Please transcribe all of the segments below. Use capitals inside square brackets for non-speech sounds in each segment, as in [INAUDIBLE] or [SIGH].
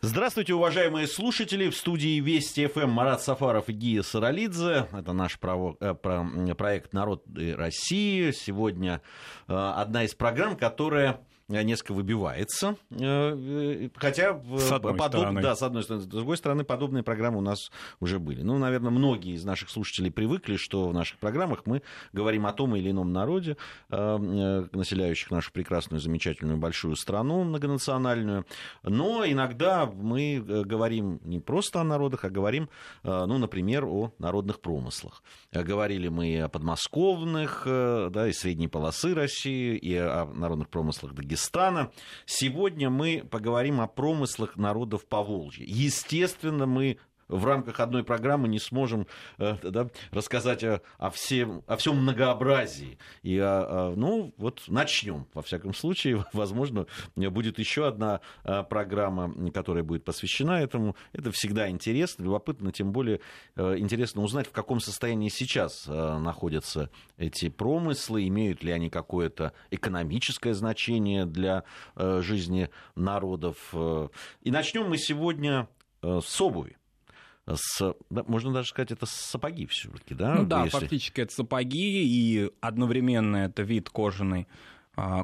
Здравствуйте, уважаемые слушатели. В студии Вести ФМ Марат Сафаров и Гия Саралидзе. Это наш право, э, про, проект «Народ России». Сегодня э, одна из программ, которая несколько выбивается. Э, э, хотя, с одной подоб... стороны. Да, с одной стороны. С другой стороны, подобные программы у нас уже были. Ну, наверное, многие из наших слушателей привыкли, что в наших программах мы говорим о том или ином народе, населяющих нашу прекрасную, замечательную, большую страну многонациональную. Но иногда мы говорим не просто о народах, а говорим, ну, например, о народных промыслах. Говорили мы о подмосковных, да, и средней полосы России, и о народных промыслах Дагестана Дагестана. Сегодня мы поговорим о промыслах народов Поволжья. Естественно, мы в рамках одной программы не сможем э, да, рассказать о, о, всем, о всем многообразии. И, о, о, ну, вот начнем. Во всяком случае, [LAUGHS] возможно, будет еще одна э, программа, которая будет посвящена этому. Это всегда интересно, любопытно, тем более э, интересно узнать, в каком состоянии сейчас находятся эти промыслы, имеют ли они какое-то экономическое значение для жизни народов. И начнем мы сегодня с обуви с, да, можно даже сказать, это сапоги все-таки, да? Ну да, если... фактически это сапоги, и одновременно это вид кожаный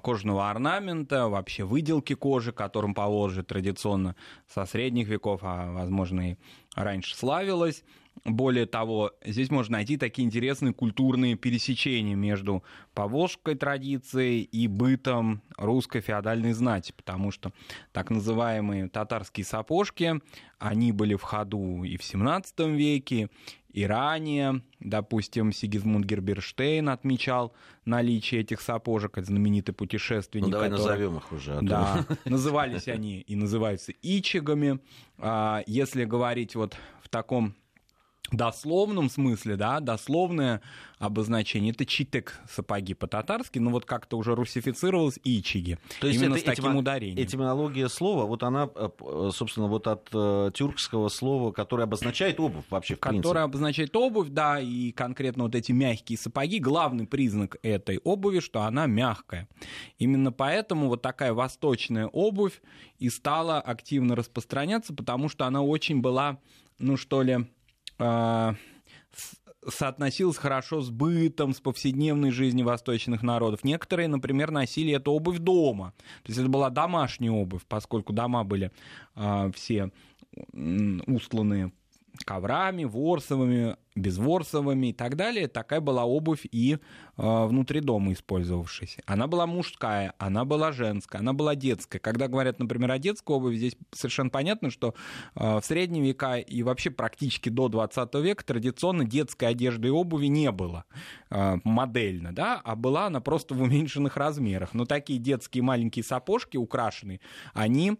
кожаного орнамента, вообще выделки кожи, которым Поволжье традиционно со средних веков, а возможно и раньше славилось. Более того, здесь можно найти такие интересные культурные пересечения между поволжской традицией и бытом русской феодальной знати, потому что так называемые татарские сапожки, они были в ходу и в 17 веке, и ранее, допустим, Сигизмунд Герберштейн отмечал наличие этих сапожек, это знаменитый путешественник. Ну, давай который... назовем их уже. А да, [LAUGHS] назывались они и называются ичигами. А, если говорить вот в таком дословном смысле, да, дословное обозначение, это читек сапоги по-татарски, но вот как-то уже русифицировалось ичиги. То есть Именно это с таким этимо... ударением. Этимология слова, вот она, э, собственно, вот от э, тюркского слова, которое обозначает обувь вообще, в Которое принципе. обозначает обувь, да, и конкретно вот эти мягкие сапоги, главный признак этой обуви, что она мягкая. Именно поэтому вот такая восточная обувь и стала активно распространяться, потому что она очень была, ну что ли, а, соотносилась хорошо с бытом, с повседневной жизнью восточных народов. Некоторые, например, носили эту обувь дома. То есть это была домашняя обувь, поскольку дома были э, все устланные коврами, ворсовыми, безворсовыми и так далее. Такая была обувь и э, внутри дома использовавшаяся. Она была мужская, она была женская, она была детская. Когда говорят, например, о детской обуви, здесь совершенно понятно, что э, в средние века и вообще практически до 20 века традиционно детской одежды и обуви не было э, модельно, да, а была она просто в уменьшенных размерах. Но такие детские маленькие сапожки украшенные, они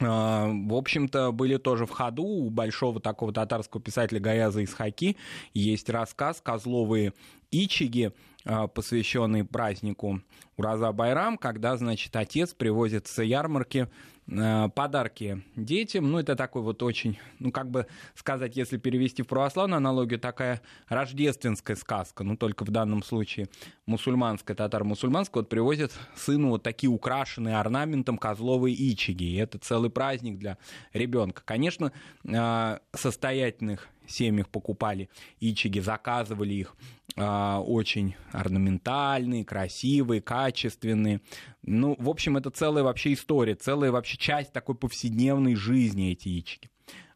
в общем-то, были тоже в ходу у большого такого татарского писателя Гаяза Исхаки. Есть рассказ «Козловые ичиги», а, посвященный празднику Ураза Байрам, когда, значит, отец привозит с ярмарки подарки детям. Ну, это такой вот очень, ну, как бы сказать, если перевести в православную аналогию, такая рождественская сказка, ну, только в данном случае мусульманская, татаро-мусульманская, вот привозят сыну вот такие украшенные орнаментом козловые ичиги. И это целый праздник для ребенка. Конечно, а, состоятельных семьях покупали ичиги, заказывали их очень орнаментальные, красивые, качественные. Ну, в общем, это целая вообще история, целая вообще часть такой повседневной жизни эти ичиги.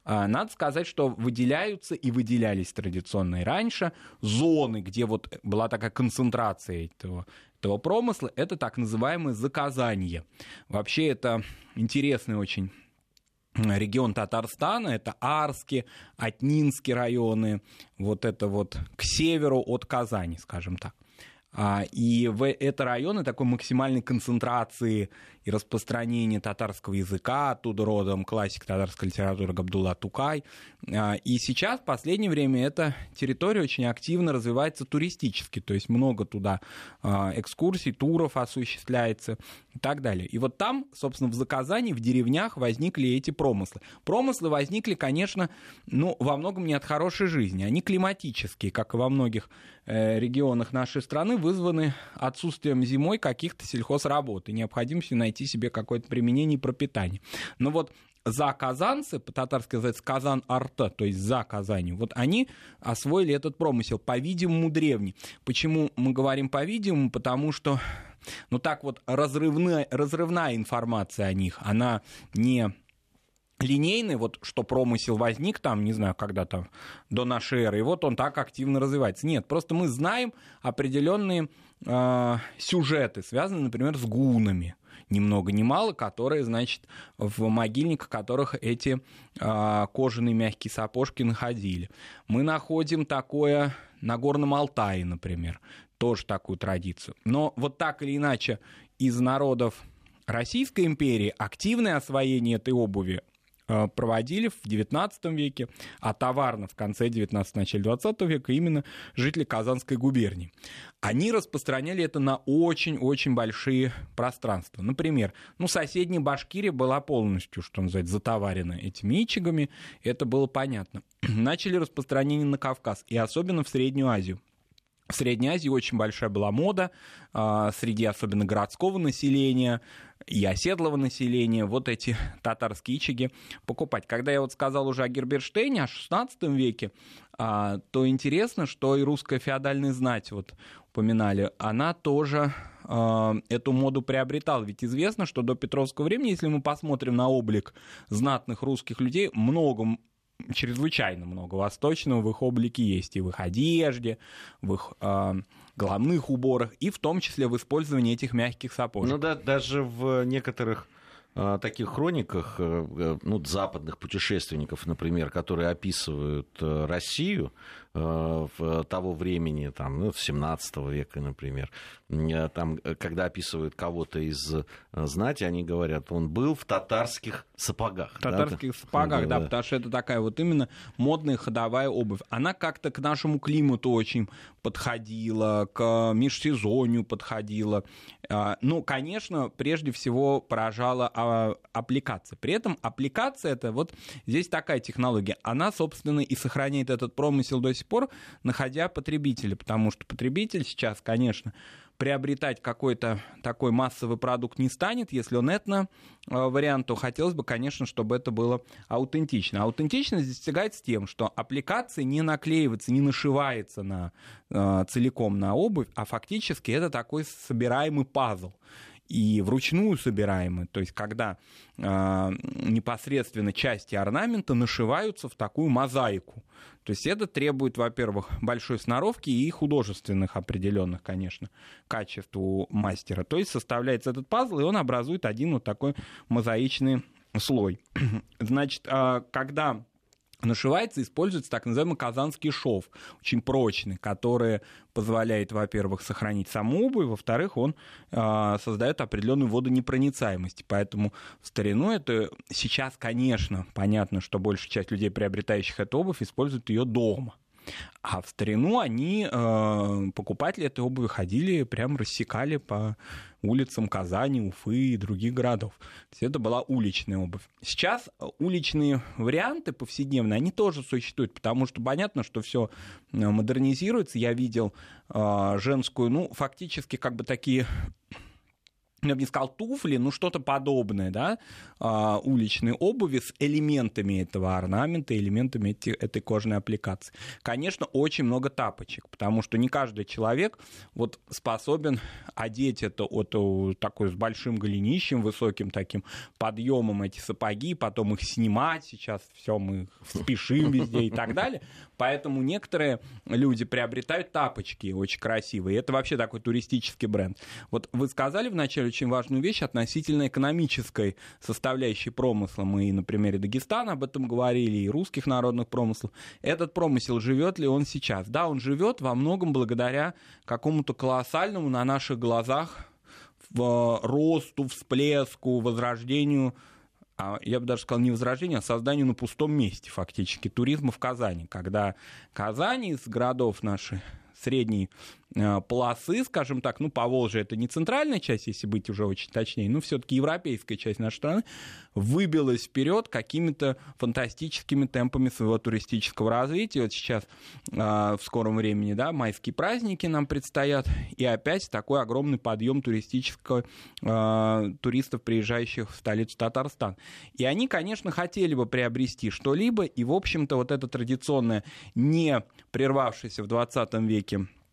А, надо сказать, что выделяются и выделялись традиционно и раньше зоны, где вот была такая концентрация этого, этого промысла, это так называемое заказание. Вообще это интересный очень регион Татарстана, это Арские, Атнинские районы, вот это вот к северу от Казани, скажем так. А, и в это районы такой максимальной концентрации и распространения татарского языка, оттуда родом классик татарской литературы Габдулла Тукай. А, и сейчас, в последнее время, эта территория очень активно развивается туристически, то есть много туда а, экскурсий, туров осуществляется и так далее. И вот там, собственно, в Заказании, в деревнях возникли эти промыслы. Промыслы возникли, конечно, ну, во многом не от хорошей жизни, они климатические, как и во многих э, регионах нашей страны, вызваны отсутствием зимой каких-то сельхозработ и необходимостью найти себе какое-то применение и пропитание. Но вот за казанцы, по-татарски называется Казан-Арта, то есть за Казанью, вот они освоили этот промысел, по-видимому, древний. Почему мы говорим по-видимому? Потому что, ну так вот, разрывная, разрывная информация о них, она не линейный, вот что промысел возник там, не знаю, когда-то до нашей эры, и вот он так активно развивается. Нет, просто мы знаем определенные э, сюжеты, связанные, например, с гунами, ни много ни мало, которые, значит, в могильниках которых эти э, кожаные мягкие сапожки находили. Мы находим такое на Горном Алтае, например, тоже такую традицию. Но вот так или иначе из народов Российской империи активное освоение этой обуви Э, проводили в XIX веке, а товарно в конце XIX, начале XX века именно жители Казанской губернии. Они распространяли это на очень-очень большие пространства. Например, ну, соседняя Башкирия была полностью, что называется, затоварена этими ичигами, это было понятно. [CLEARS THROAT] Начали распространение на Кавказ, и особенно в Среднюю Азию. В Средней Азии очень большая была мода а, среди особенно городского населения и оседлого населения вот эти [LAUGHS] татарские ичиги покупать. Когда я вот сказал уже о Герберштейне, о XVI веке, а, то интересно, что и русская феодальная знать, вот упоминали, она тоже а, эту моду приобретала. Ведь известно, что до Петровского времени, если мы посмотрим на облик знатных русских людей, много чрезвычайно много восточного в их облике есть, и в их одежде, в их э, головных уборах, и в том числе в использовании этих мягких сапожек. Ну да, даже в некоторых э, таких хрониках э, э ну, западных путешественников, например, которые описывают э, Россию, в того времени, там, ну, 17 века, например, э, там, э, когда описывают кого-то из знати, они говорят, он был в татарских сапогах. В татарских да? сапогах, да, да, потому что это такая вот именно модная ходовая обувь. Она как-то к нашему климату очень подходила, к межсезонью подходила. Ну, конечно, прежде всего поражала а, аппликация. При этом аппликация это вот здесь такая технология. Она, собственно, и сохраняет этот промысел до сих сих пор, находя потребителя, потому что потребитель сейчас, конечно, приобретать какой-то такой массовый продукт не станет, если он этно э, то хотелось бы, конечно, чтобы это было аутентично. Аутентичность достигается тем, что аппликация не наклеивается, не нашивается на, э, целиком на обувь, а фактически это такой собираемый пазл и вручную собираемые, то есть когда э, непосредственно части орнамента нашиваются в такую мозаику. То есть это требует, во-первых, большой сноровки и художественных определенных, конечно, качеств у мастера. То есть составляется этот пазл, и он образует один вот такой мозаичный слой. [CLEARS THROAT] Значит, э, когда нашивается, используется так называемый казанский шов, очень прочный, который позволяет, во-первых, сохранить саму обувь, во-вторых, он э, создает определенную водонепроницаемость. Поэтому в старину это сейчас, конечно, понятно, что большая часть людей, приобретающих эту обувь, используют ее дома. А в старину они, э, покупатели этой обуви, ходили, прям рассекали по улицам Казани, Уфы и других городов. То есть это была уличная обувь. Сейчас уличные варианты повседневные, они тоже существуют, потому что понятно, что все э, модернизируется. Я видел э, женскую, ну, фактически как бы такие я бы не сказал туфли, ну что-то подобное, да, а, уличной обуви с элементами этого орнамента, элементами эти, этой кожаной аппликации. Конечно, очень много тапочек, потому что не каждый человек вот способен одеть это от такой с большим голенищем, высоким таким подъемом эти сапоги, потом их снимать, сейчас все мы спешим везде и так далее. Поэтому некоторые люди приобретают тапочки очень красивые. Это вообще такой туристический бренд. Вот вы сказали вначале очень важную вещь относительно экономической составляющей промысла. Мы на примере Дагестана об этом говорили, и русских народных промыслов. Этот промысел живет ли он сейчас? Да, он живет во многом благодаря какому-то колоссальному на наших глазах в росту, всплеску, возрождению а я бы даже сказал, не возрождение, а созданию на пустом месте фактически туризма в Казани, когда Казань из городов нашей средней полосы, скажем так, ну, по Волжье это не центральная часть, если быть уже очень точнее, но все-таки европейская часть нашей страны, выбилась вперед какими-то фантастическими темпами своего туристического развития. Вот сейчас э, в скором времени, да, майские праздники нам предстоят, и опять такой огромный подъем туристического э, туристов, приезжающих в столицу Татарстан. И они, конечно, хотели бы приобрести что-либо, и, в общем-то, вот эта традиционная, не прервавшаяся в 20 веке Э,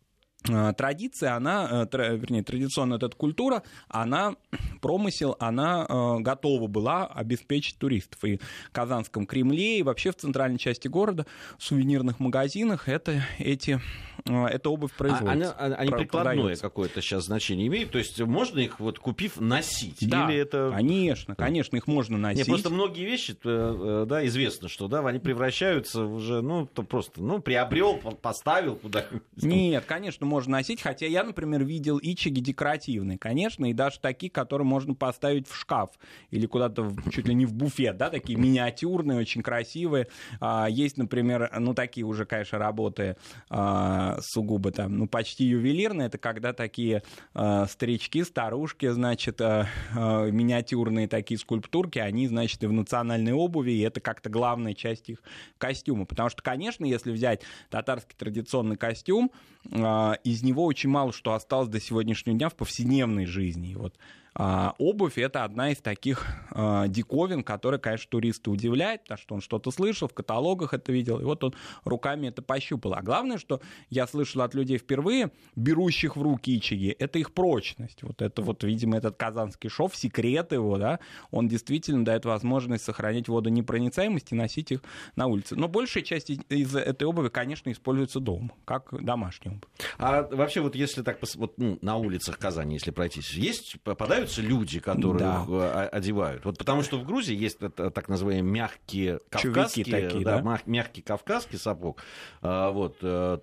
традиция, она, э, вернее, традиционная эта культура, она, промысел, она э, готова была обеспечить туристов. И в Казанском Кремле, и вообще в центральной части города, в сувенирных магазинах это, эти, эта обувь а производится. А, они, они прикладное какое-то сейчас значение имеют? То есть можно их, вот купив, носить? Да, Или это... конечно, конечно, их можно носить. Нет, просто многие вещи, да, известно, что, да, они превращаются уже, ну, то просто, ну, приобрел, поставил куда-нибудь. Нет, конечно, можно носить, хотя я, например, видел ичиги декоративные, конечно, и даже такие, которые можно поставить в шкаф или куда-то чуть ли не в буфет, да, такие миниатюрные, очень красивые. А, есть, например, ну, такие уже, конечно, работы а, сугубо там, ну, почти ювелирные, это когда такие а, старички, старушки, значит, миниатюрные такие скульптурки, они, значит, и в национальной обуви, и это как-то главная часть их костюма. Потому что, конечно, если взять татарский традиционный костюм, из него очень мало что осталось до сегодняшнего дня в повседневной жизни. Вот обувь это одна из таких а, диковин, которая, конечно, туриста удивляет, потому что он что-то слышал, в каталогах это видел, и вот он руками это пощупал. А главное, что я слышал от людей впервые, берущих в руки ичиги, это их прочность. Вот это вот, видимо, этот казанский шов, секрет его, да, он действительно дает возможность сохранять водонепроницаемость и носить их на улице. Но большая часть из этой обуви, конечно, используется дома, как домашняя обувь. А вообще вот если так вот, ну, на улицах Казани, если пройтись, есть, попадают появляются люди, которые да. Э, одевают. Вот потому что в Грузии есть так называемые мягкие кавказские, такие, да, да? мягкий кавказский сапог. А, вот э,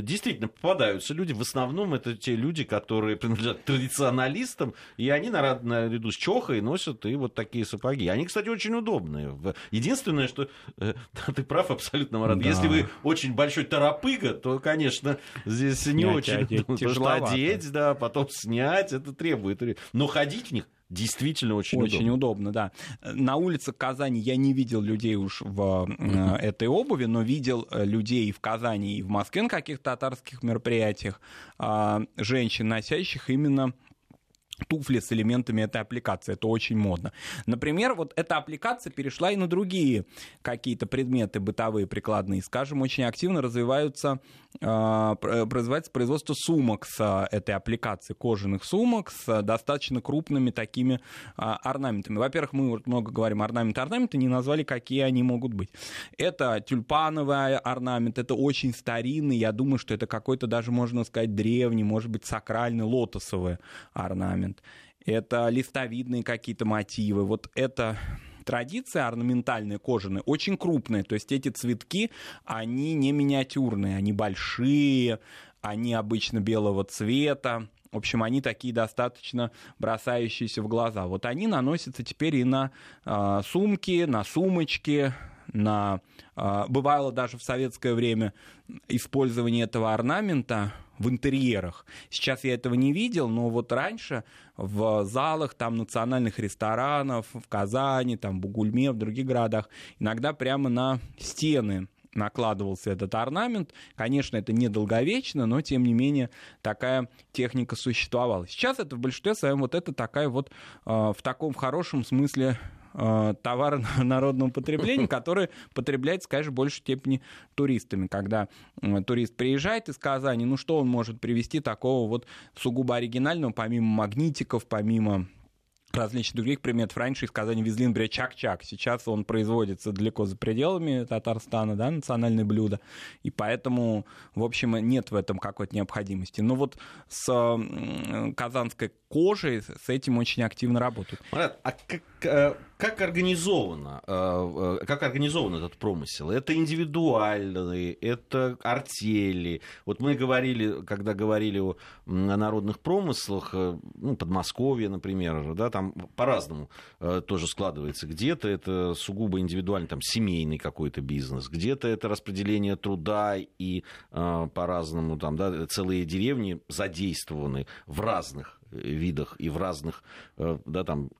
действительно попадаются люди, в основном это те люди, которые [LAUGHS] принадлежат традиционалистам, и они наряду с чохой носят и вот такие сапоги. Они, кстати, очень удобные. Единственное, что э, [LAUGHS] ты прав абсолютно, Марат, да. если вы очень большой торопыга, то, конечно, здесь не снять, очень одеть, [LAUGHS] что одеть, да, потом снять, это требует. Но ходить в них Действительно очень, очень удобно. удобно, да. На улицах Казани я не видел людей уж в mm-hmm. этой обуви, но видел э, людей в Казани и в Москве на каких-то татарских мероприятиях, а, женщин, носящих именно туфли с элементами этой аппликации. Это очень модно. Например, вот эта аппликация перешла и на другие какие-то предметы бытовые, прикладные. Скажем, очень активно развиваются, э, производится производство сумок с э, этой аппликацией, кожаных сумок с достаточно крупными такими э, орнаментами. Во-первых, мы вот много говорим орнаменты, орнаменты, не назвали, какие они могут быть. Это тюльпановый орнамент, это очень старинный, я думаю, что это какой-то даже, можно сказать, древний, может быть, сакральный лотосовый орнамент орнамент, это листовидные какие-то мотивы. Вот это традиция орнаментальная, кожаная, очень крупная. То есть эти цветки, они не миниатюрные, они большие, они обычно белого цвета. В общем, они такие достаточно бросающиеся в глаза. Вот они наносятся теперь и на э, сумки, на сумочки, на... Э, бывало даже в советское время использование этого орнамента в интерьерах. Сейчас я этого не видел, но вот раньше в залах там национальных ресторанов в Казани, там в Бугульме, в других городах иногда прямо на стены накладывался этот орнамент. Конечно, это недолговечно, но тем не менее такая техника существовала. Сейчас это в большинстве своем вот это такая вот э, в таком хорошем смысле товар народного потребления, который потребляется, конечно, в большей степени туристами. Когда э, турист приезжает из Казани, ну что он может привезти такого вот сугубо оригинального, помимо магнитиков, помимо различных других предметов. Раньше из Казани везли, например, чак-чак. Сейчас он производится далеко за пределами Татарстана, да, национальное блюдо. И поэтому, в общем, нет в этом какой-то необходимости. Но вот с казанской кожей с этим очень активно работают. Марат, а как, э, как организовано, э, э, как организован этот промысел? Это индивидуальные, это артели. Вот мы говорили, когда говорили о, народных промыслах, э, ну, Подмосковье, например, да, там по-разному тоже складывается. Где-то это сугубо индивидуальный, там, семейный какой-то бизнес, где-то это распределение труда и по-разному, там, да, целые деревни задействованы в разных видах и в разных э, да, там,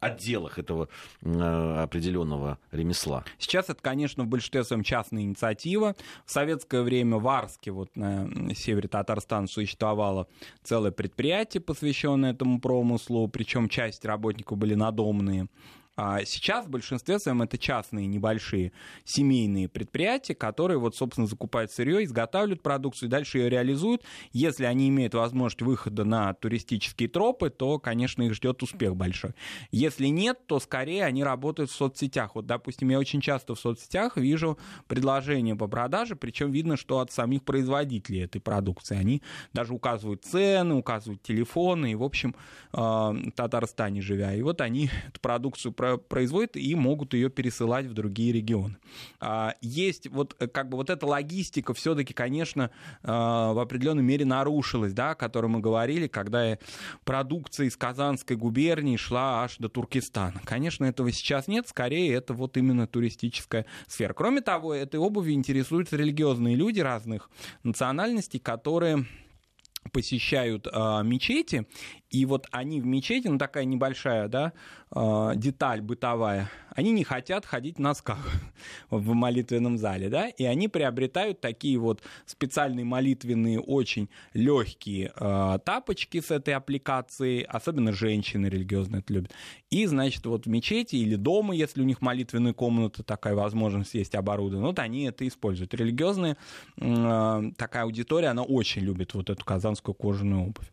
отделах этого э, определенного ремесла. Сейчас это, конечно, в большинстве своем частная инициатива. В советское время в Арске, вот на севере Татарстана, существовало целое предприятие, посвященное этому промыслу, причем часть работников были надомные. А сейчас в большинстве своем это частные небольшие семейные предприятия, которые вот, собственно, закупают сырье, изготавливают продукцию и дальше ее реализуют. Если они имеют возможность выхода на туристические тропы, то, конечно, их ждет успех большой. Если нет, то скорее они работают в соцсетях. Вот, допустим, я очень часто в соцсетях вижу предложения по продаже, причем видно, что от самих производителей этой продукции. Они даже указывают цены, указывают телефоны, и, в общем, в Татарстане живя. И вот они [LAUGHS] эту продукцию производят и могут ее пересылать в другие регионы. А, есть вот э, как бы вот эта логистика все-таки, конечно, а, в определенной мере нарушилась, да, о которой мы говорили, когда продукция из Казанской губернии шла аж до Туркестана. Конечно, этого сейчас нет, скорее это вот именно туристическая сфера. Кроме того, этой обувью интересуются религиозные люди разных национальностей, которые посещают э, мечети и вот они в мечети, ну такая небольшая, да, а, деталь бытовая, они не хотят ходить в носках [LAUGHS] в молитвенном зале, да, и они приобретают такие вот специальные молитвенные, очень легкие э, тапочки с этой аппликацией, особенно женщины религиозные это любят. И, значит, вот в мечети или дома, если у них молитвенная комната, такая возможность есть оборудована, вот они это используют. Религиозная э, такая аудитория, она очень любит вот эту казанскую кожаную обувь.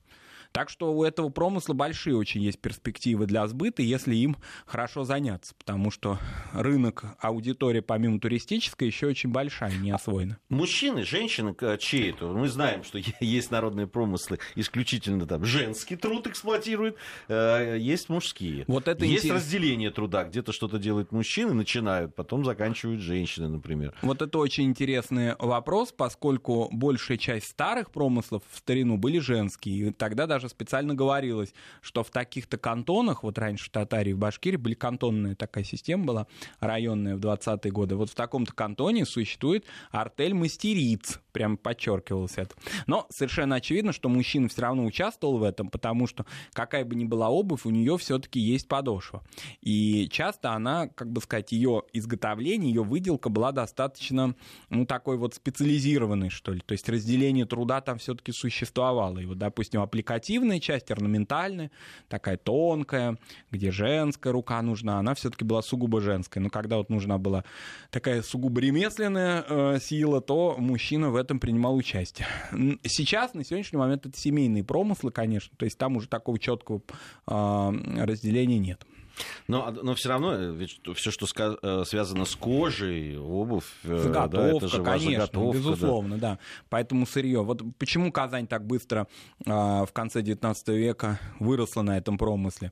Так что у этого промысла большие очень есть перспективы для сбыта, если им хорошо заняться, потому что рынок, аудитория помимо туристической еще очень большая, не освоена. Мужчины, женщины, чьи это? Мы знаем, что [LAUGHS] есть народные промыслы, исключительно там женский труд эксплуатируют, э, есть мужские. Вот это есть интерес... разделение труда, где-то что-то делают мужчины, начинают, потом заканчивают женщины, например. Вот это очень интересный вопрос, поскольку большая часть старых промыслов в старину были женские, и тогда даже даже специально говорилось, что в таких-то кантонах, вот раньше в Татарии, в Башкирии были кантонная такая система была, районная в 20-е годы, вот в таком-то кантоне существует артель мастериц, прям подчеркивалось это. Но совершенно очевидно, что мужчина все равно участвовал в этом, потому что какая бы ни была обувь, у нее все-таки есть подошва. И часто она, как бы сказать, ее изготовление, ее выделка была достаточно, ну, такой вот специализированной, что ли. То есть разделение труда там все-таки существовало. И вот, допустим, аппликатив декоративная часть, орнаментальная, такая тонкая, где женская рука нужна, она все-таки была сугубо женская. Но когда вот нужна была такая сугубо ремесленная э, сила, то мужчина в этом принимал участие. Сейчас, на сегодняшний момент, это семейные промыслы, конечно, то есть там уже такого четкого э, разделения нет. Но, но все равно, э, ведь все, что э, связано с кожей, обувь, э, заготовка, да, это же конечно, заготовка, безусловно, да. да. Поэтому сырье. Вот почему Казань так быстро в конце 19 века выросла на этом промысле?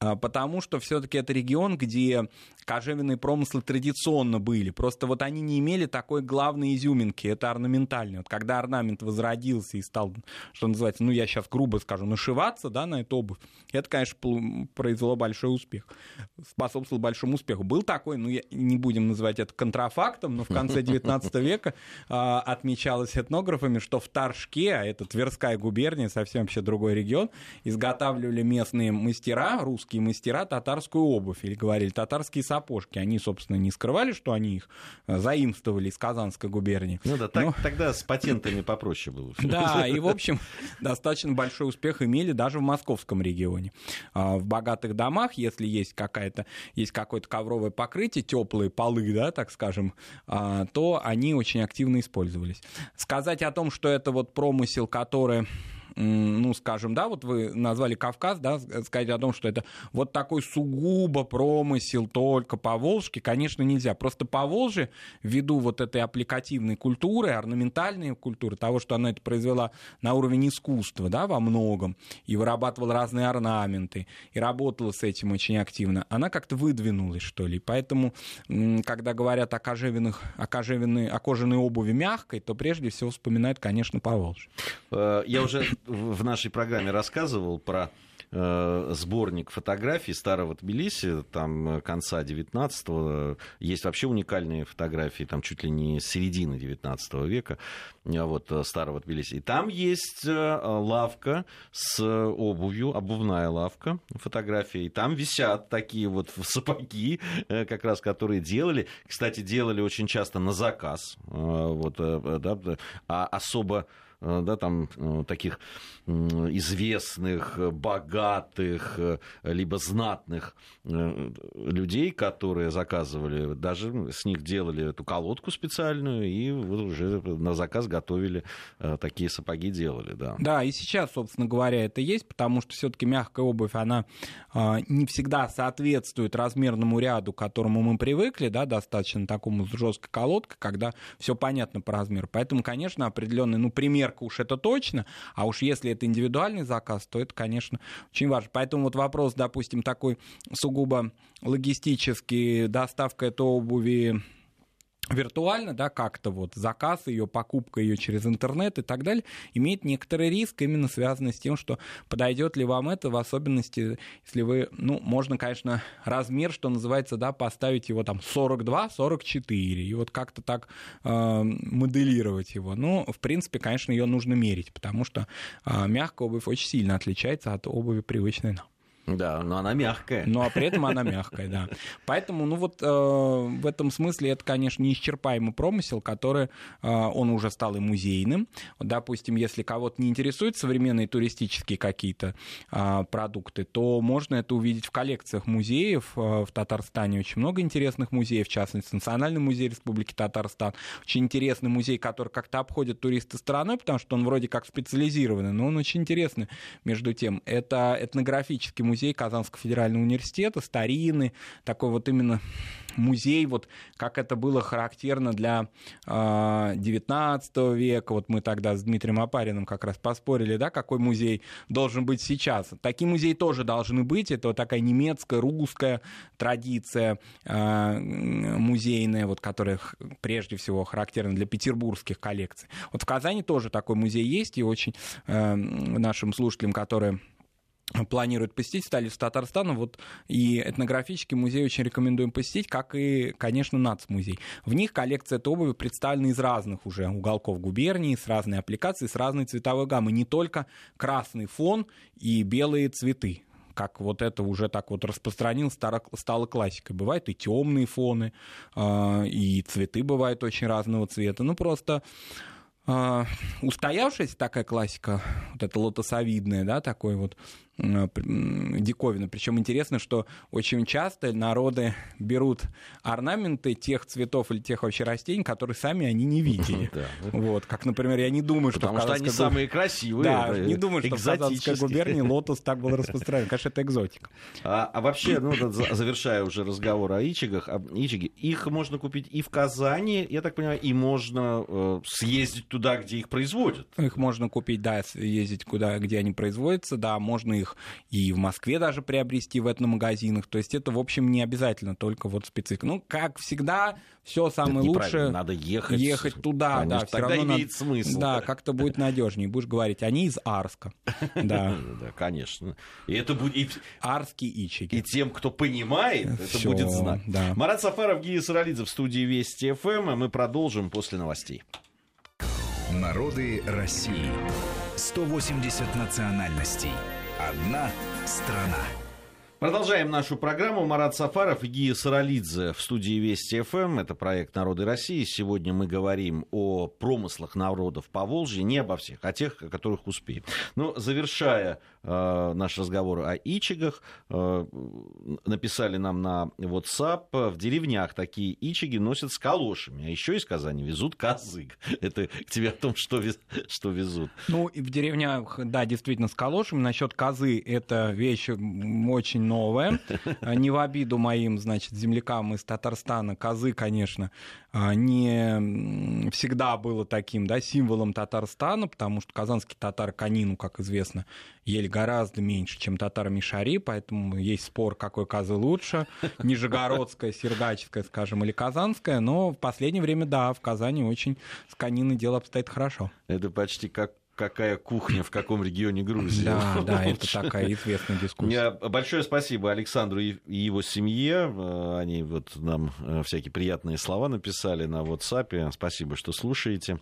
А, потому что все-таки это регион, где кожевенные промыслы традиционно были. Просто вот они не имели такой главной изюминки, это орнаментальный. Вот когда орнамент возродился и стал, что называется, ну я сейчас грубо скажу, нашиваться да, на эту обувь, это, конечно, произвело большой успех, способствовало большому успеху. Был такой, ну я, не будем называть это контрафактом, но в конце 19 [LAUGHS] века а, отмечалось этнографами, что в Торжке, а это Тверская губерния, совсем вообще другой регион, изготавливали местные мастера русские, русские мастера татарскую обувь, или говорили татарские сапожки. Они, собственно, не скрывали, что они их э, заимствовали из Казанской губернии. Ну да, так, Но... тогда с патентами попроще было. [LAUGHS] Да, и, в общем, достаточно большой успех имели даже в московском регионе. А, в богатых домах, если есть какая-то, есть какое-то ковровое покрытие, теплые полы, да, так скажем, а, то они очень активно использовались. Сказать о том, что это вот промысел, который ну, скажем, да, вот вы назвали Кавказ, да, сказать о том, что это вот такой сугубо промысел только по Волжке, конечно, нельзя. Просто по Волжье, ввиду вот этой аппликативной культуры, орнаментальной культуры, того, что она это произвела на уровень искусства, да, во многом, и вырабатывала разные орнаменты, и работала с этим очень активно, она как-то выдвинулась, что ли. Поэтому, когда говорят о кожевенных, о кожевенной, о кожаной обуви мягкой, то прежде всего вспоминают, конечно, Поволжье. Э, я уже в нашей программе рассказывал про Э, сборник фотографий старого Тбилиси, там э, конца 19-го, есть вообще уникальные фотографии, там чуть ли не середины 19 века, э, вот, старого Тбилиси. И там есть лавка с обувью, обувная лавка, фотографии, и там висят такие вот сапоги, как раз, которые делали, кстати, делали очень часто на заказ, вот, да, а особо да, там э, таких известных, богатых, э, либо знатных людей, которые заказывали, даже с них делали эту колодку специальную и уже на заказ готовили такие сапоги делали, да. Да, и сейчас, собственно говоря, это есть, потому что все-таки мягкая обувь, она не всегда соответствует размерному ряду, к которому мы привыкли, да, достаточно такому жесткой колодке, когда все понятно по размеру. Поэтому, конечно, определенный, ну, пример примерка уж это точно, а уж если это индивидуальный заказ, то это, конечно, очень важно. Поэтому вот вопрос, допустим, такой сугубо логистический, доставка этой обуви виртуально, да, как-то вот заказ ее, покупка ее через интернет и так далее, имеет некоторый риск, именно связанный с тем, что подойдет ли вам это, в особенности, если вы, ну, можно, конечно, размер, что называется, да, поставить его там 42-44, и вот как-то так э, моделировать его. Но, в принципе, конечно, ее нужно мерить, потому что э, мягкая обувь очень сильно отличается от обуви привычной нам. Да, но она мягкая. Ну, а при этом она мягкая, да. Поэтому, ну вот э, в этом смысле это, конечно, неисчерпаемый промысел, который, э, он уже стал и музейным. Допустим, если кого-то не интересуют современные туристические какие-то э, продукты, то можно это увидеть в коллекциях музеев. Э, в Татарстане очень много интересных музеев, в частности, Национальный музей Республики Татарстан. Очень интересный музей, который как-то обходит туристы стороной, потому что он вроде как специализированный, но он очень интересный между тем. Это этнографический музей музей Казанского федерального университета, старинный, такой вот именно музей, вот как это было характерно для э, а, 19 века. Вот мы тогда с Дмитрием Апариным как раз поспорили, да, какой музей должен быть сейчас. Такие музеи тоже должны быть. Это вот такая немецкая, русская традиция э, музейная, вот, которая прежде всего характерна для петербургских коллекций. Вот в Казани тоже такой музей есть, и очень э, нашим слушателям, которые планируют посетить столицу Татарстана. Вот и этнографический музей очень рекомендуем посетить, как и, конечно, нацмузей. В них коллекция этой обуви представлена из разных уже уголков губернии, с разной аппликацией, с разной цветовой гаммой. Не только красный фон и белые цветы как вот это уже так вот распространилось, стало классикой. Бывают и темные фоны, а, и цветы бывают очень разного цвета. Ну, просто а, устоявшаяся такая классика, вот эта лотосовидная, да, такой вот Э, диковина. Причем интересно, что очень часто народы берут орнаменты тех цветов или тех вообще растений, которые сами они не видели. Вот, как, например, я не думаю, что... Потому что они самые красивые. Да, не думаю, что в Казанской губернии лотос так был распространен. Конечно, это экзотика. А, а вообще, ну, завершая уже разговор о ичигах, ичиге, их можно купить и в Казани, я так понимаю, и можно э, съездить туда, где их производят. Их можно купить, да, съездить куда, где они производятся, да, можно их их и в Москве даже приобрести в этномагазинах. То есть это, в общем, не обязательно только вот специфика. Ну, как всегда, все самое лучшее. Надо ехать. Ехать туда, Конечно, да. Все тогда равно имеет надо, смысл. Да, как-то будет надежнее. Будешь говорить, они из Арска. [LAUGHS] Да. Да, конечно. И это будет... Арские ичики. И тем, кто понимает, это будет знать. Марат Сафаров, Гия Саралидзе в студии Вести ФМ. Мы продолжим после новостей. Народы России. 180 национальностей. Одна страна. Продолжаем нашу программу. Марат Сафаров и Гия Саралидзе в студии Вести ФМ. Это проект «Народы России». Сегодня мы говорим о промыслах народов по Волжье, не обо всех, а тех, о которых успеем. Но завершая э, наш разговор о ичигах, э, написали нам на WhatsApp, в деревнях такие ичиги носят с калошами, а еще из Казани везут козык. [LAUGHS] Это к тебе о том, что, вез, что везут. Ну, и в деревнях, да, действительно, с калошами. Насчет козы это вещь очень новое. А, [LAUGHS] не в обиду моим, значит, землякам из Татарстана. Козы, конечно, не всегда было таким, да, символом Татарстана, потому что казанский татар конину, как известно, ели гораздо меньше, чем татар Мишари, поэтому есть спор, какой козы лучше, [LAUGHS] нижегородская, сергаческая, скажем, или казанская, но в последнее время, да, в Казани очень с кониной дело обстоит хорошо. Это почти как какая кухня в каком регионе Грузии. Да, [LAUGHS] да, это такая известная дискуссия. Большое спасибо Александру и его семье. Э, они вот нам э, всякие приятные слова написали на WhatsApp. Спасибо, что слушаете.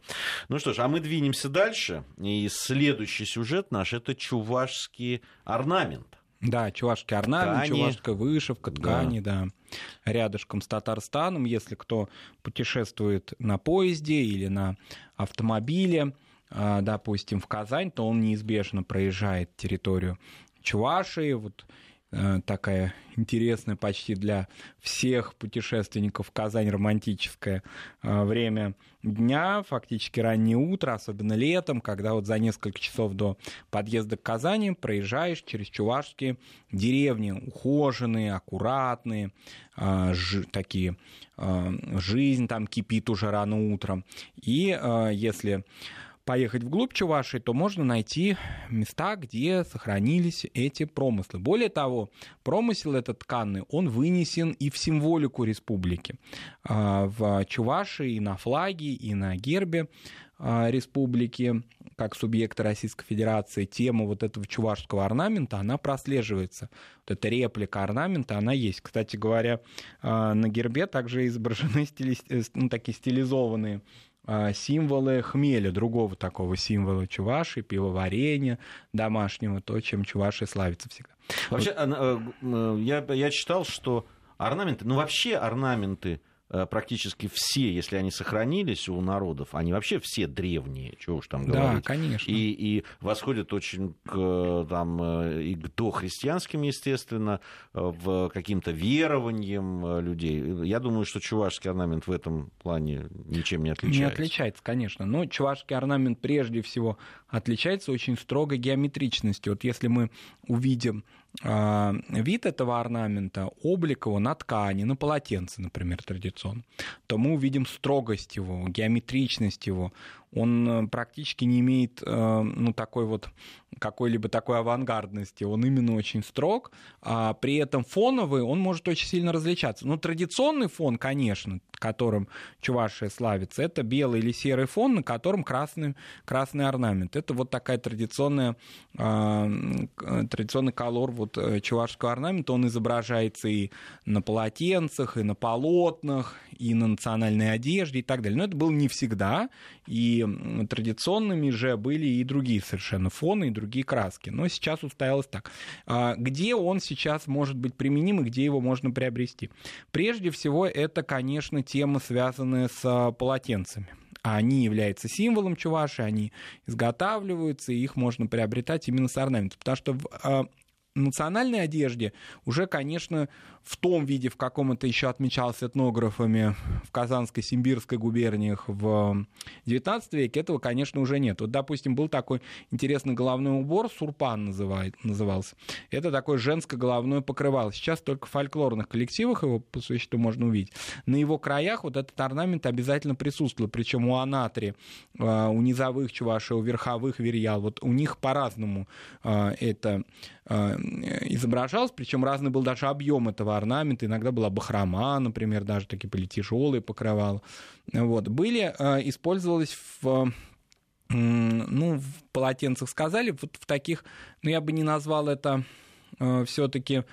Ну что ж, а мы двинемся дальше. И следующий сюжет наш это чувашский орнамент. Да, чувашский орнамент, ткани. чувашская вышивка, ткани, да. да. Рядышком с Татарстаном, если кто путешествует на поезде или на автомобиле, допустим, в Казань, то он неизбежно проезжает территорию Чувашии, вот э, такая интересная почти для всех путешественников Казань романтическое э, время дня, фактически раннее утро, особенно летом, когда вот за несколько часов до подъезда к Казани проезжаешь через чувашские деревни, ухоженные, аккуратные, э, такие, жизнь там кипит уже рано утром. И если поехать вглубь Чувашии, то можно найти места, где сохранились эти промыслы. Более того, промысел этот тканный, он вынесен и в символику республики. А, в Чувашии и на флаге, и на гербе а, республики, как субъекта Российской Федерации, тема вот этого чувашского орнамента, она прослеживается. Вот эта реплика орнамента, она есть. Кстати говоря, а, на гербе также изображены стили... Э, ну, такие стилизованные символы хмеля, другого такого символа чуваши, пивоварения домашнего, то, чем чуваши славится всегда. Вообще, вот. Э, я, я читал, что орнаменты, ну вообще орнаменты Э, практически все, если они сохранились у народов, они вообще все древние, чего уж там говорить. Да, конечно. И, и восходят очень к, там, э, и к дохристианским, естественно, э, в каким-то верованиям людей. Я думаю, что чувашский орнамент в этом плане ничем не отличается. Не отличается, конечно. Но чувашский орнамент прежде всего отличается очень строгой геометричностью. Вот если мы увидим вид этого орнамента, облик его на ткани, на полотенце, например, традиционно, то мы увидим строгость его, геометричность его, он э, практически не имеет э, ну, такой вот какой-либо такой авангардности. Он именно очень строг, а при этом фоновый он может очень сильно различаться. Ну, традиционный фон, конечно, которым Чувашия славится, это белый или серый фон, на котором красный, красный орнамент. Это вот такая традиционная, э, традиционный колор вот чувашского орнамента. Он изображается и на полотенцах, и на полотнах, и на национальной одежде и так далее. Но это было не всегда, и традиционными же были и другие совершенно фоны, и другие краски. Но сейчас устоялось так. А где он сейчас может быть применим и где его можно приобрести? Прежде всего, это, конечно, тема, связанная с полотенцами они являются символом Чуваши, они изготавливаются, и их можно приобретать именно с орнаментом. Потому что в а, национальной одежде уже, конечно, в том виде, в каком это еще отмечалось этнографами в Казанской, Симбирской губерниях в XIX веке, этого, конечно, уже нет. Вот, допустим, был такой интересный головной убор, сурпан назывался. Это такое женское головное покрывало. Сейчас только в фольклорных коллективах его по существу можно увидеть. На его краях вот этот орнамент обязательно присутствовал, причем у анатри, а, у низовых чувашей, у верховых верьял, вот у них по-разному а, это а, изображалось, причем разный был даже объем этого орнамента, иногда была бахрома, например, даже такие были тяжелые покрывала. Вот. Были, а, использовалось в ну, в полотенцах сказали, вот в таких, ну, я бы не назвал это э, все-таки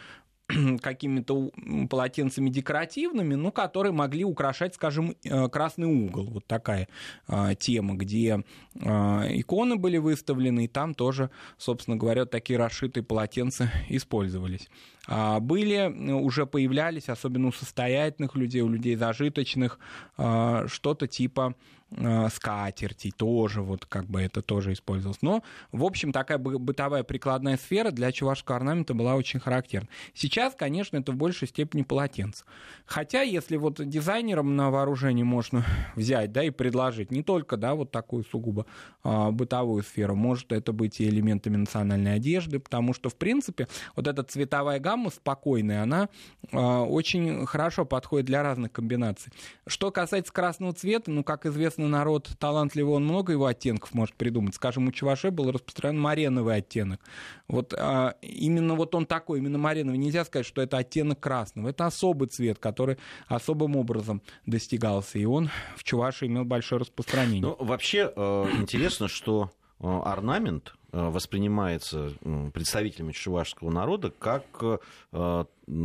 [CLEARS THROAT] какими-то полотенцами декоративными, ну, которые могли украшать, скажем, э, красный угол. Вот такая а, тема, где а, иконы были выставлены, и там тоже, собственно говоря, такие расшитые полотенца [LAUGHS] использовались. А, были, уже появлялись, особенно у состоятельных людей, у людей зажиточных, что-то типа Э, скатертей тоже, вот как бы это тоже использовалось. Но, в общем, такая бытовая прикладная сфера для чувашского орнамента была очень характерна. Сейчас, конечно, это в большей степени полотенце. Хотя, если вот дизайнерам на вооружение можно [LAUGHS] взять, да, и предложить не только, да, вот такую сугубо а, бытовую сферу, может это быть и элементами национальной одежды, потому что, в принципе, вот эта цветовая гамма спокойная, она а, очень хорошо подходит для разных комбинаций. Что касается красного цвета, ну, как известно, известно, народ талантливый, он много его оттенков может придумать. Скажем, у Чуваше был распространен мареновый оттенок. Вот а, именно вот он такой, именно мареновый. Нельзя сказать, что это оттенок красного. Это особый цвет, который особым образом достигался. И он в Чуваше имел большое распространение. Ну, вообще э, интересно, что э, орнамент воспринимается представителями чувашского народа как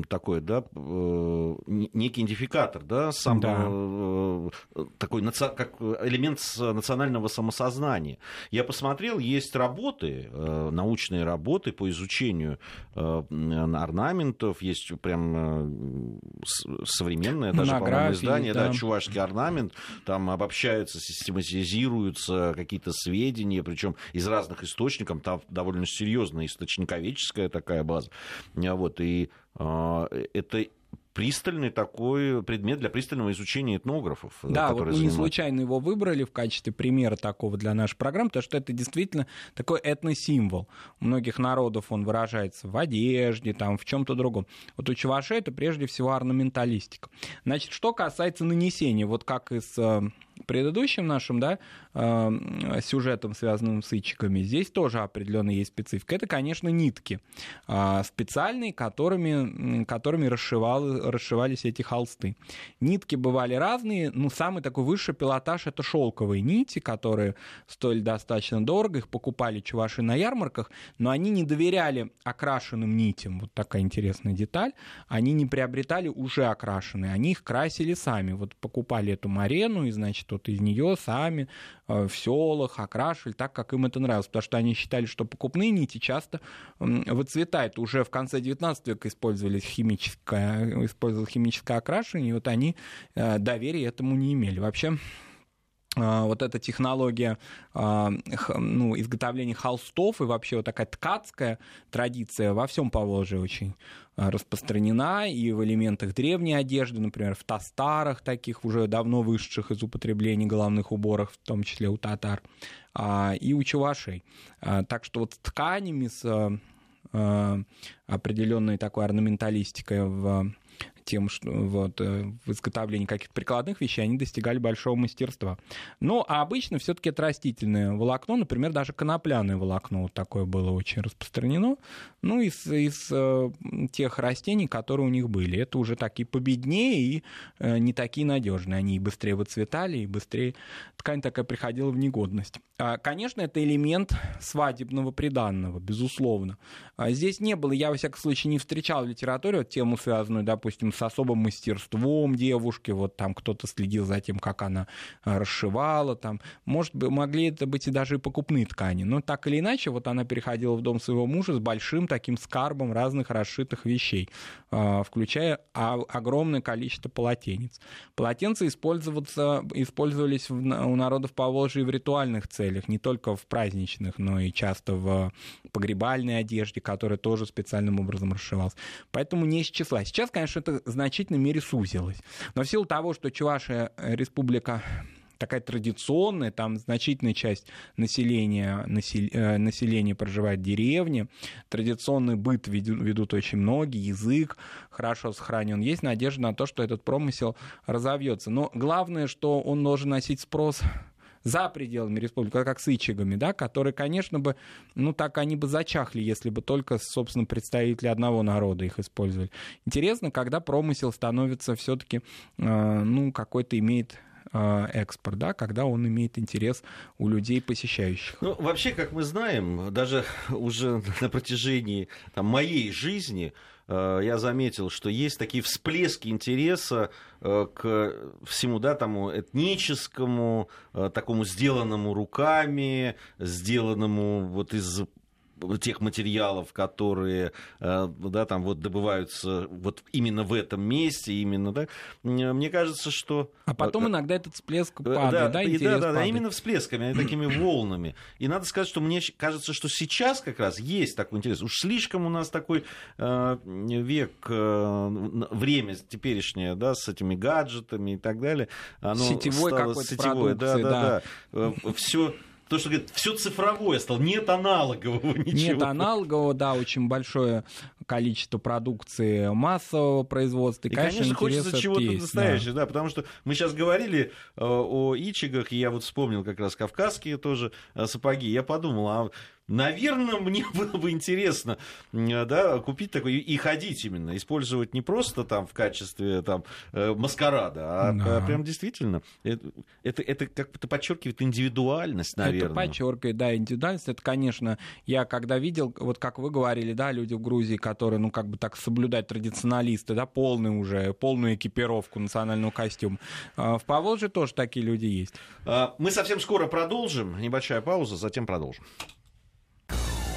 такой, да, э, некий идентификатор, да, сам да. Э, такой как элемент национального самосознания. Я посмотрел, есть работы, э, научные работы по изучению орнаментов, есть прям современное даже, по-моему, издание, да. да, чувашский орнамент, там обобщаются, систематизируются какие-то сведения, причем из разных источников, там довольно серьезная источниковеческая такая база, вот, и а, это пристальный такой предмет для пристального изучения этнографов. Да, вот мы занимают... не случайно его выбрали в качестве примера такого для нашей программы, потому что это действительно такой этносимвол. У многих народов он выражается в одежде, там, в чем-то другом. Вот у Чуваши это прежде всего орнаменталистика. Значит, что касается нанесения, вот как из э, предыдущим нашим да, сюжетом, связанным с ичиками, здесь тоже определенно есть специфика. Это, конечно, нитки э, специальные, которыми, которыми расшивал, расшивались эти холсты. Нитки бывали разные, но самый такой высший пилотаж — это шелковые нити, которые стоили достаточно дорого, их покупали чуваши на ярмарках, но они не доверяли окрашенным нитям. Вот такая интересная деталь. Они не приобретали уже окрашенные, они их красили сами. Вот покупали эту марену и, значит, что-то из нее сами э, в селах окрашивали так, как им это нравилось, потому что они считали, что покупные нити часто выцветают. Уже в конце 19 века использовали химическое, использовалось химическое окрашивание, и вот они э, доверия этому не имели. Вообще вот эта технология а, ну, изготовления холстов и вообще вот такая ткацкая традиция во всем Поволжье очень а, распространена и в элементах древней одежды, например, в тастарах таких уже давно вышедших из употребления головных уборов, в том числе у татар, и у чувашей. Так что вот с тканями, с определенной такой орнаменталистикой в тем, что вот, э, в изготовлении каких-то прикладных вещей они достигали большого мастерства. Ну, а обычно все-таки это растительное волокно, например, даже конопляное волокно вот такое было очень распространено, ну, из, из э, тех растений, которые у них были. Это уже такие победнее и э, не такие надежные. Они и быстрее выцветали, и быстрее ткань такая приходила в негодность. А, конечно, это элемент свадебного приданного, безусловно. А здесь не было, я, во всяком случае, не встречал в литературе вот тему, связанную, допустим, с особым мастерством девушки, вот там кто-то следил за тем, как она а, расшивала, там, может, быть, могли это быть и даже и покупные ткани, но так или иначе, вот она переходила в дом своего мужа с большим таким скарбом разных расшитых вещей, а, включая огромное количество полотенец. Полотенца использовались у народов Поволжья в ритуальных целях, не только в праздничных, но и часто в погребальной одежде, которая тоже специальным образом расшивалась. Поэтому не из числа. Сейчас, конечно, это значительной мере сузилось. Но в силу того, что Чувашия республика такая традиционная, там значительная часть населения, насел, э, населения проживает в деревне, традиционный быт ведут, ведут очень многие, язык хорошо сохранен. Есть надежда на то, что этот промысел разовьется. Но главное, что он должен носить спрос за пределами республики, как с ичигами, да, которые, конечно бы, ну так они бы зачахли, если бы только, собственно, представители одного народа их использовали. Интересно, когда промысел становится все-таки, э, ну, какой-то имеет экспорт, да, когда он имеет интерес у людей, посещающих. Ну, вообще, как мы знаем, даже уже на протяжении там, моей жизни я заметил, что есть такие всплески интереса к всему, да, тому этническому, такому сделанному руками, сделанному вот из тех материалов, которые э, да, там вот добываются вот именно в этом месте, именно, да, мне кажется, что... А потом э, иногда этот всплеск э, падает, да, да, и, да, да, да, именно всплесками, такими [CLEARS THROAT] волнами. И надо сказать, что мне кажется, что сейчас как раз есть такой интерес. Уж слишком у нас такой э, век, э, время теперешнее, да, с этими гаджетами и так далее. Оно сетевой какой-то сетевой, да, да, да. [LAUGHS] да. Все то, что говорит, все цифровое стало, нет аналогового [LAUGHS] ничего. Нет аналогового, да, очень большое количество продукции массового производства. И, и конечно, конечно хочется чего-то настоящего, да. да, потому что мы сейчас говорили э, о ичигах, и я вот вспомнил как раз кавказские тоже э, сапоги. Я подумал, а Наверное, мне [LAUGHS] было бы интересно да, купить такой и ходить именно, использовать не просто там в качестве там, э, маскарада, а да. прям действительно. Это, это, это как-то подчеркивает индивидуальность, наверное. Это подчеркивает, да, индивидуальность. Это, конечно, я когда видел, вот как вы говорили, да, люди в Грузии, которые, ну, как бы так соблюдать традиционалисты, да, полный уже, полную экипировку национального костюма. А в Поволжье тоже такие люди есть. А, мы совсем скоро продолжим. Небольшая пауза, затем продолжим.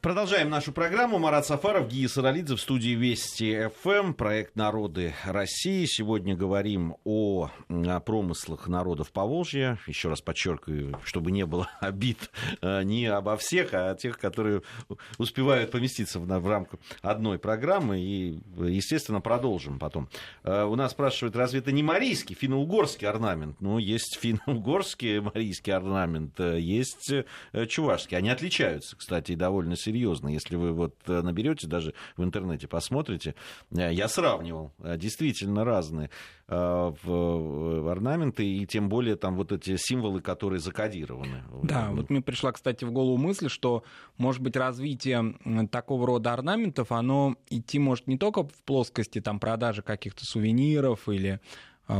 Продолжаем нашу программу. Марат Сафаров, Гия Саралидзе в студии Вести ФМ, проект «Народы России». Сегодня говорим о, о промыслах народов Поволжья. Еще раз подчеркиваю, чтобы не было [LAUGHS] обид э, не обо всех, а о тех, которые успевают поместиться в, в рамках одной программы. И, естественно, продолжим потом. Э, у нас спрашивают, разве это не марийский, финно-угорский орнамент? Ну, есть финно-угорский марийский орнамент, э, есть чувашский. Они отличаются, кстати, довольно сильно серьезно. Если вы вот э, наберете, даже в интернете посмотрите, э, я сравнивал, э, действительно разные в орнаменты, и тем более там вот эти символы, которые закодированы. Да, вот, мне пришла, кстати, в голову мысль, что, может быть, развитие такого рода орнаментов, оно идти может не только в плоскости там, продажи каких-то сувениров или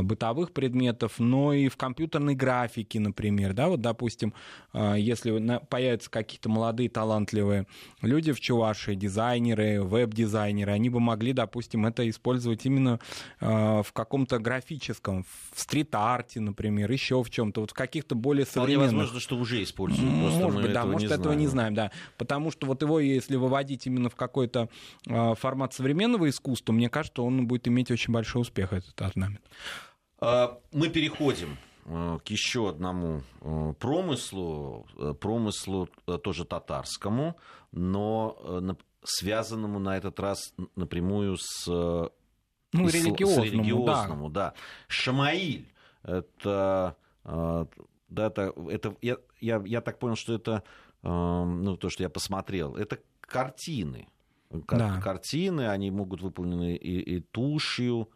бытовых предметов, но и в компьютерной графике, например. Да, вот, допустим, а, если появятся какие-то молодые талантливые люди в Чувашии, дизайнеры, веб-дизайнеры, они бы могли, допустим, это использовать именно а, в каком-то графическом, в стрит-арте, например, еще в чем-то, вот в каких-то более современных... Вполне возможно, что уже используют. Может быть, да, может, не этого не знаем, да. Потому что вот его, если выводить именно в какой-то формат современного искусства, мне кажется, он будет иметь очень большой успех, этот орнамент. А, мы переходим э, к еще одному э, промыслу, э, промыслу тоже татарскому, но связанному на этот раз напрямую с, ну, религиозному, с религиозному да. да. Шамаиль это, да, это, это я, я, я так понял, что это ну, то, что я посмотрел, это картины. Кар- да. Картины, они могут выполнены и, и тушью,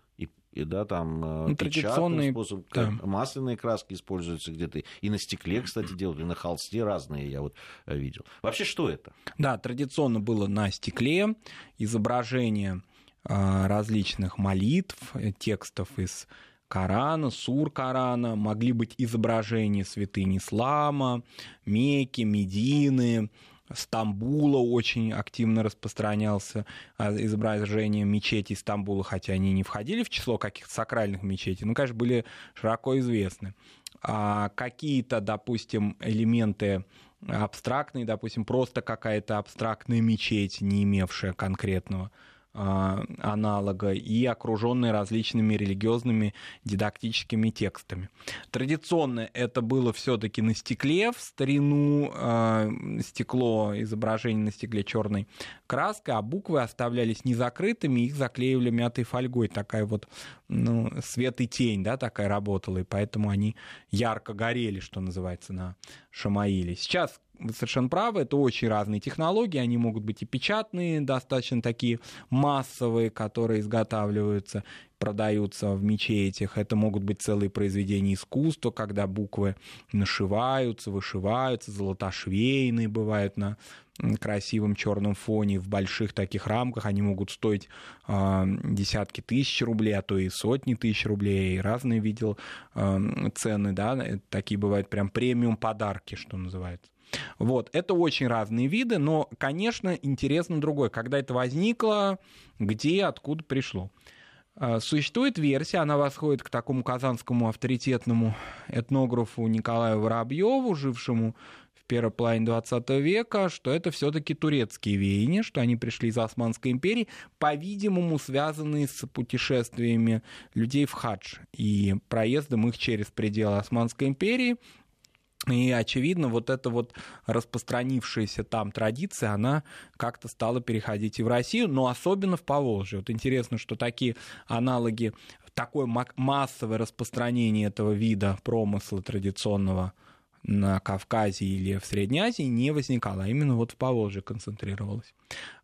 и да, там э, ну, традиционные способ, да. масляные краски используются где-то, и на стекле, кстати, делают, и на холсте разные я вот э, видел. Вообще, что это? Да, традиционно было на стекле изображение э, различных молитв, текстов из Корана, сур Корана, могли быть изображения святынь ислама, Мекки, Медины, Стамбула очень активно распространялся а, изображение мечети Стамбула, хотя они не входили в число каких-то сакральных мечетей, но, конечно, были широко известны. А какие-то, допустим, элементы абстрактные, допустим, просто какая-то абстрактная мечеть, не имевшая конкретного аналога и окруженные различными религиозными дидактическими текстами. Традиционно это было все-таки на стекле, в старину э, стекло, изображение на стекле черной краской, а буквы оставлялись не закрытыми, их заклеивали мятой фольгой. Такая вот ну, свет и тень, да, такая работала, и поэтому они ярко горели, что называется, на Шамаиле. Сейчас вы совершенно правы, это очень разные технологии, они могут быть и печатные, достаточно такие массовые, которые изготавливаются, продаются в мечетях, это могут быть целые произведения искусства, когда буквы нашиваются, вышиваются, золотошвейные бывают на красивом черном фоне, в больших таких рамках. Они могут стоить э, десятки тысяч рублей, а то и сотни тысяч рублей. И разные видел э, цены, да, такие бывают прям премиум подарки, что называется. Вот, это очень разные виды, но, конечно, интересно другое. Когда это возникло, где, откуда пришло. Существует версия, она восходит к такому казанскому авторитетному этнографу Николаю Воробьеву, жившему первой половине 20 века, что это все-таки турецкие веяния, что они пришли из Османской империи, по-видимому, связанные с путешествиями людей в хадж и проездом их через пределы Османской империи, и, очевидно, вот эта вот распространившаяся там традиция, она как-то стала переходить и в Россию, но особенно в Поволжье. Вот интересно, что такие аналоги, такое массовое распространение этого вида промысла традиционного на Кавказе или в Средней Азии не возникало, а именно вот в Поволжье концентрировалось.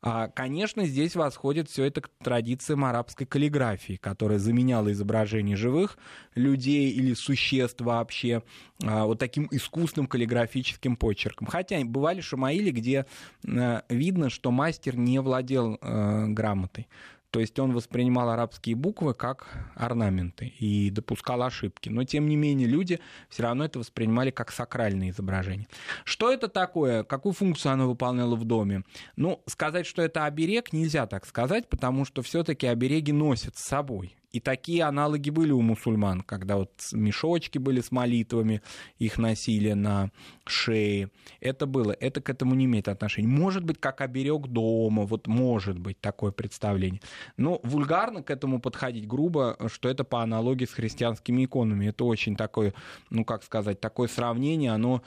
А, конечно, здесь восходит все это к традициям арабской каллиграфии, которая заменяла изображение живых людей или существ вообще а, вот таким искусным каллиграфическим почерком. Хотя бывали шамаили, где а, видно, что мастер не владел а, грамотой. То есть он воспринимал арабские буквы как орнаменты и допускал ошибки. Но, тем не менее, люди все равно это воспринимали как сакральные изображения. Что это такое? Какую функцию оно выполняло в доме? Ну, сказать, что это оберег, нельзя так сказать, потому что все-таки обереги носят с собой. И такие аналоги были у мусульман, когда вот мешочки были с молитвами, их носили на шее. Это было, это к этому не имеет отношения. Может быть, как оберег дома, вот может быть такое представление. Но вульгарно к этому подходить грубо, что это по аналогии с христианскими иконами. Это очень такое, ну как сказать, такое сравнение, оно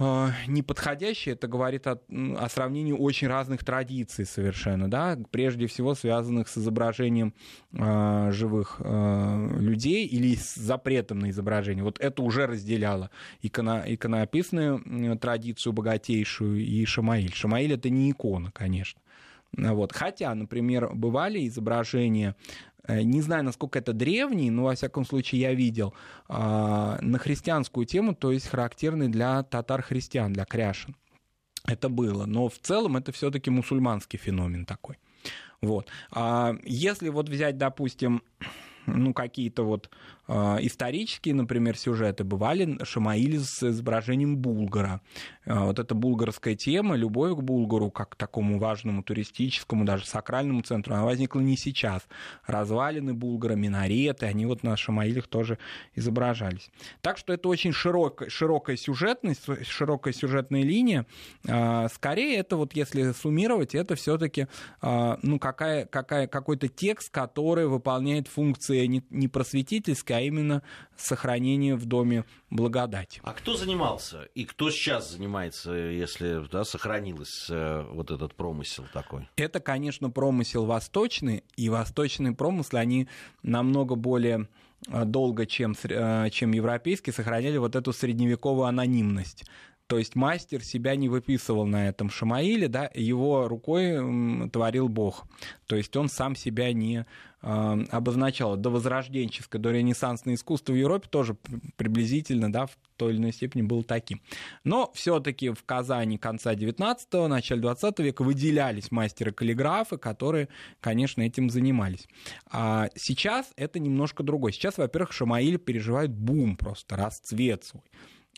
э, неподходящее. Это говорит о, о сравнении очень разных традиций совершенно, да, прежде всего связанных с изображением э, живых э, людей или с запретом на изображение. Вот это уже разделяло иконо, иконописную традицию богатейшую и Шамаиль. Шамаиль это не икона, конечно. Вот. Хотя, например, бывали изображения не знаю, насколько это древний, но, во всяком случае, я видел э, на христианскую тему, то есть характерный для татар-христиан, для кряшин. Это было. Но в целом это все-таки мусульманский феномен такой. Вот. А если вот взять, допустим, ну, какие-то вот э, исторические, например, сюжеты бывали Шамаили с изображением Булгара. Э, вот эта булгарская тема, любовь к Булгару, как к такому важному туристическому, даже сакральному центру, она возникла не сейчас. Развалины Булгара, минареты, они вот на Шамаилях тоже изображались. Так что это очень широкая, широкая сюжетность, широкая сюжетная линия. Э, скорее, это вот, если суммировать, это все-таки ну, какая, какая, какой-то текст, который выполняет функции не, не просветительская, а именно сохранение в доме благодати. А кто занимался и кто сейчас занимается, если да, сохранилось э, вот этот промысел такой? Это, конечно, промысел восточный, и восточные промыслы, они намного более э, долго, чем, э, чем европейские, сохраняли вот эту средневековую анонимность. То есть мастер себя не выписывал на этом Шамаиле, да, его рукой творил Бог. То есть он сам себя не э, обозначал. До возрожденческое, до ренессансное искусство в Европе тоже приблизительно, да, в той или иной степени было таким. Но все-таки в Казани конца 19-го, начале 20 века выделялись мастеры-каллиграфы, которые, конечно, этим занимались. А сейчас это немножко другое. Сейчас, во-первых, Шамаиль переживает бум просто, расцвет свой.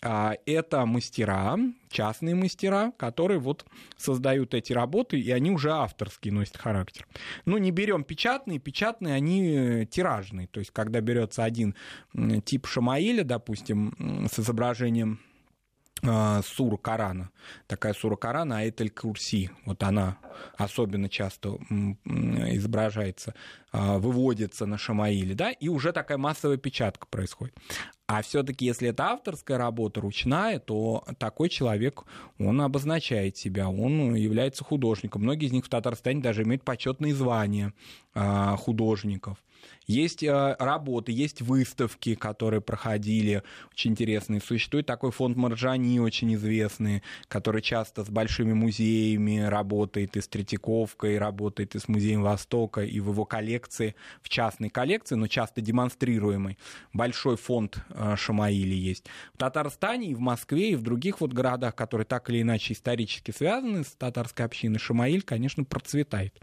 А, это мастера, частные мастера, которые вот создают эти работы, и они уже авторские носят характер. Ну, не берем печатные, печатные, они э, тиражные. То есть, когда берется один тип Шамаиля, допустим, с изображением а, сура Корана. Такая сура Корана, Айтель Курси. Вот она особенно часто изображается, а, выводится на Шамаиле, да, и уже такая массовая печатка происходит. А все-таки, если это авторская работа, ручная, то такой человек, он обозначает себя, он является художником. Многие из них в Татарстане даже имеют почетные звания а, художников. Есть э, работы, есть выставки, которые проходили, очень интересные. Существует такой фонд Марджани, очень известный, который часто с большими музеями работает, и с Третьяковкой, работает и с Музеем Востока, и в его коллекции, в частной коллекции, но часто демонстрируемый, большой фонд э, Шамаили есть. В Татарстане и в Москве, и в других вот городах, которые так или иначе исторически связаны с татарской общиной, Шамаиль, конечно, процветает.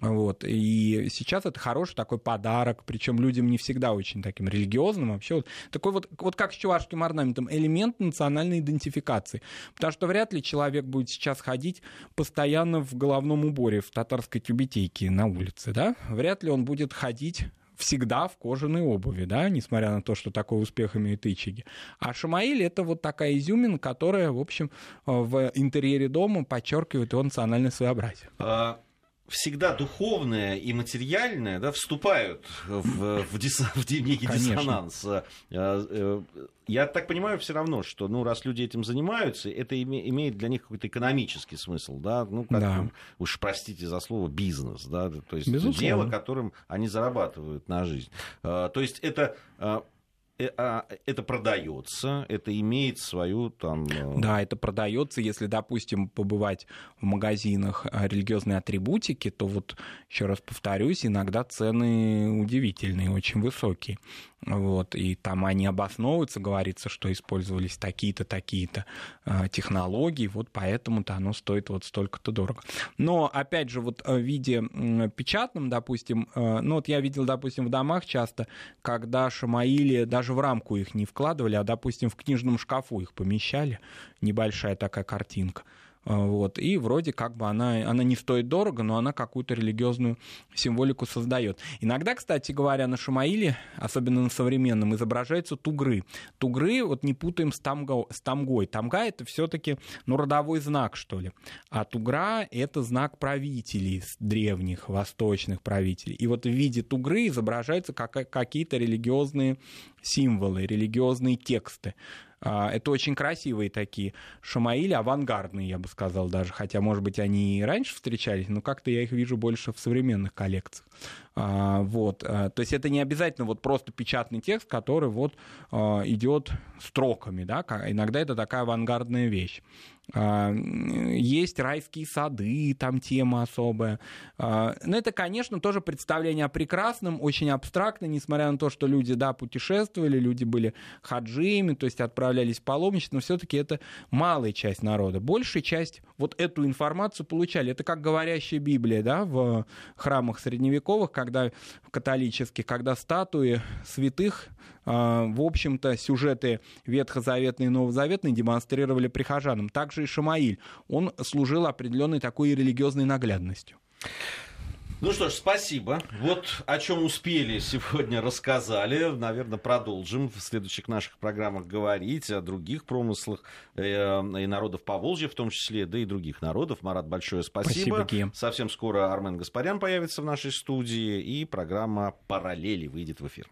Вот. И сейчас это хороший такой подарок, причем людям не всегда очень таким религиозным. Вообще вот такой вот, вот как с чувашским орнаментом, элемент национальной идентификации. Потому что вряд ли человек будет сейчас ходить постоянно в головном уборе, в татарской тюбетейке на улице, да? Вряд ли он будет ходить всегда в кожаной обуви, да, несмотря на то, что такой успех имеют ичиги. А Шамаиль это вот такая изюмина, которая, в общем, в интерьере дома подчеркивает его национальное своеобразие. А, всегда духовное и материальное да, вступают в, в, дис, в некий Конечно. диссонанс. А, э, я так понимаю все равно, что ну, раз люди этим занимаются, это имеет для них какой-то экономический смысл. Да? Ну, как, да. уж простите за слово, бизнес. Да? То есть Безусловно. дело, которым они зарабатывают на жизнь. А, то есть это Э, это продается, это имеет свою там... Э, да, это продается. Если, допустим, побывать в магазинах э, религиозной атрибутики, то вот, еще раз повторюсь, иногда цены удивительные, очень высокие. Вот, и там они обосновываются, говорится, что использовались такие-то, такие-то э, технологии, вот поэтому-то оно стоит вот столько-то дорого. Но, опять же, вот в виде э, печатном, допустим, э, ну вот я видел, допустим, в домах часто, когда шамаили даже в рамку их не вкладывали, а, допустим, в книжном шкафу их помещали, небольшая такая картинка. А, вот, и вроде как бы она, она не стоит дорого, но она какую-то религиозную символику создает. Иногда, кстати говоря, на Шамаиле, особенно на современном, изображаются тугры. Тугры, вот не путаем с, тамго, с тамгой. Тамга это все-таки ну, родовой знак, что ли. А тугра это знак правителей древних, восточных правителей. И вот в виде тугры изображаются как, какие-то религиозные символы, религиозные тексты. А, это очень красивые такие шамаили, авангардные, я бы сказал даже, хотя, может быть, они и раньше встречались, но как-то я их вижу больше в современных коллекциях. А, вот. А, то есть это не обязательно вот просто печатный текст, который вот идет строками, да, иногда это такая авангардная вещь. Есть райские сады, там тема особая. Но это, конечно, тоже представление о прекрасном, очень абстрактно, несмотря на то, что люди, да, путешествовали, люди были хаджиями, то есть отправлялись в паломничество, но все-таки это малая часть народа. Большая часть вот эту информацию получали. Это как говорящая Библия, да, в храмах средневековых, когда католических, когда статуи святых, а, в общем-то, сюжеты ветхозаветные и новозаветные демонстрировали прихожанам. Также и Шамаиль. Он служил определенной такой религиозной наглядностью. Ну что ж, спасибо. Вот о чем успели сегодня рассказали. Наверное, продолжим в следующих наших программах говорить о других промыслах э, и народов Поволжья, в том числе, да и других народов. Марат, большое спасибо. спасибо Совсем скоро Армен Гаспарян появится в нашей студии, и программа «Параллели» выйдет в эфир.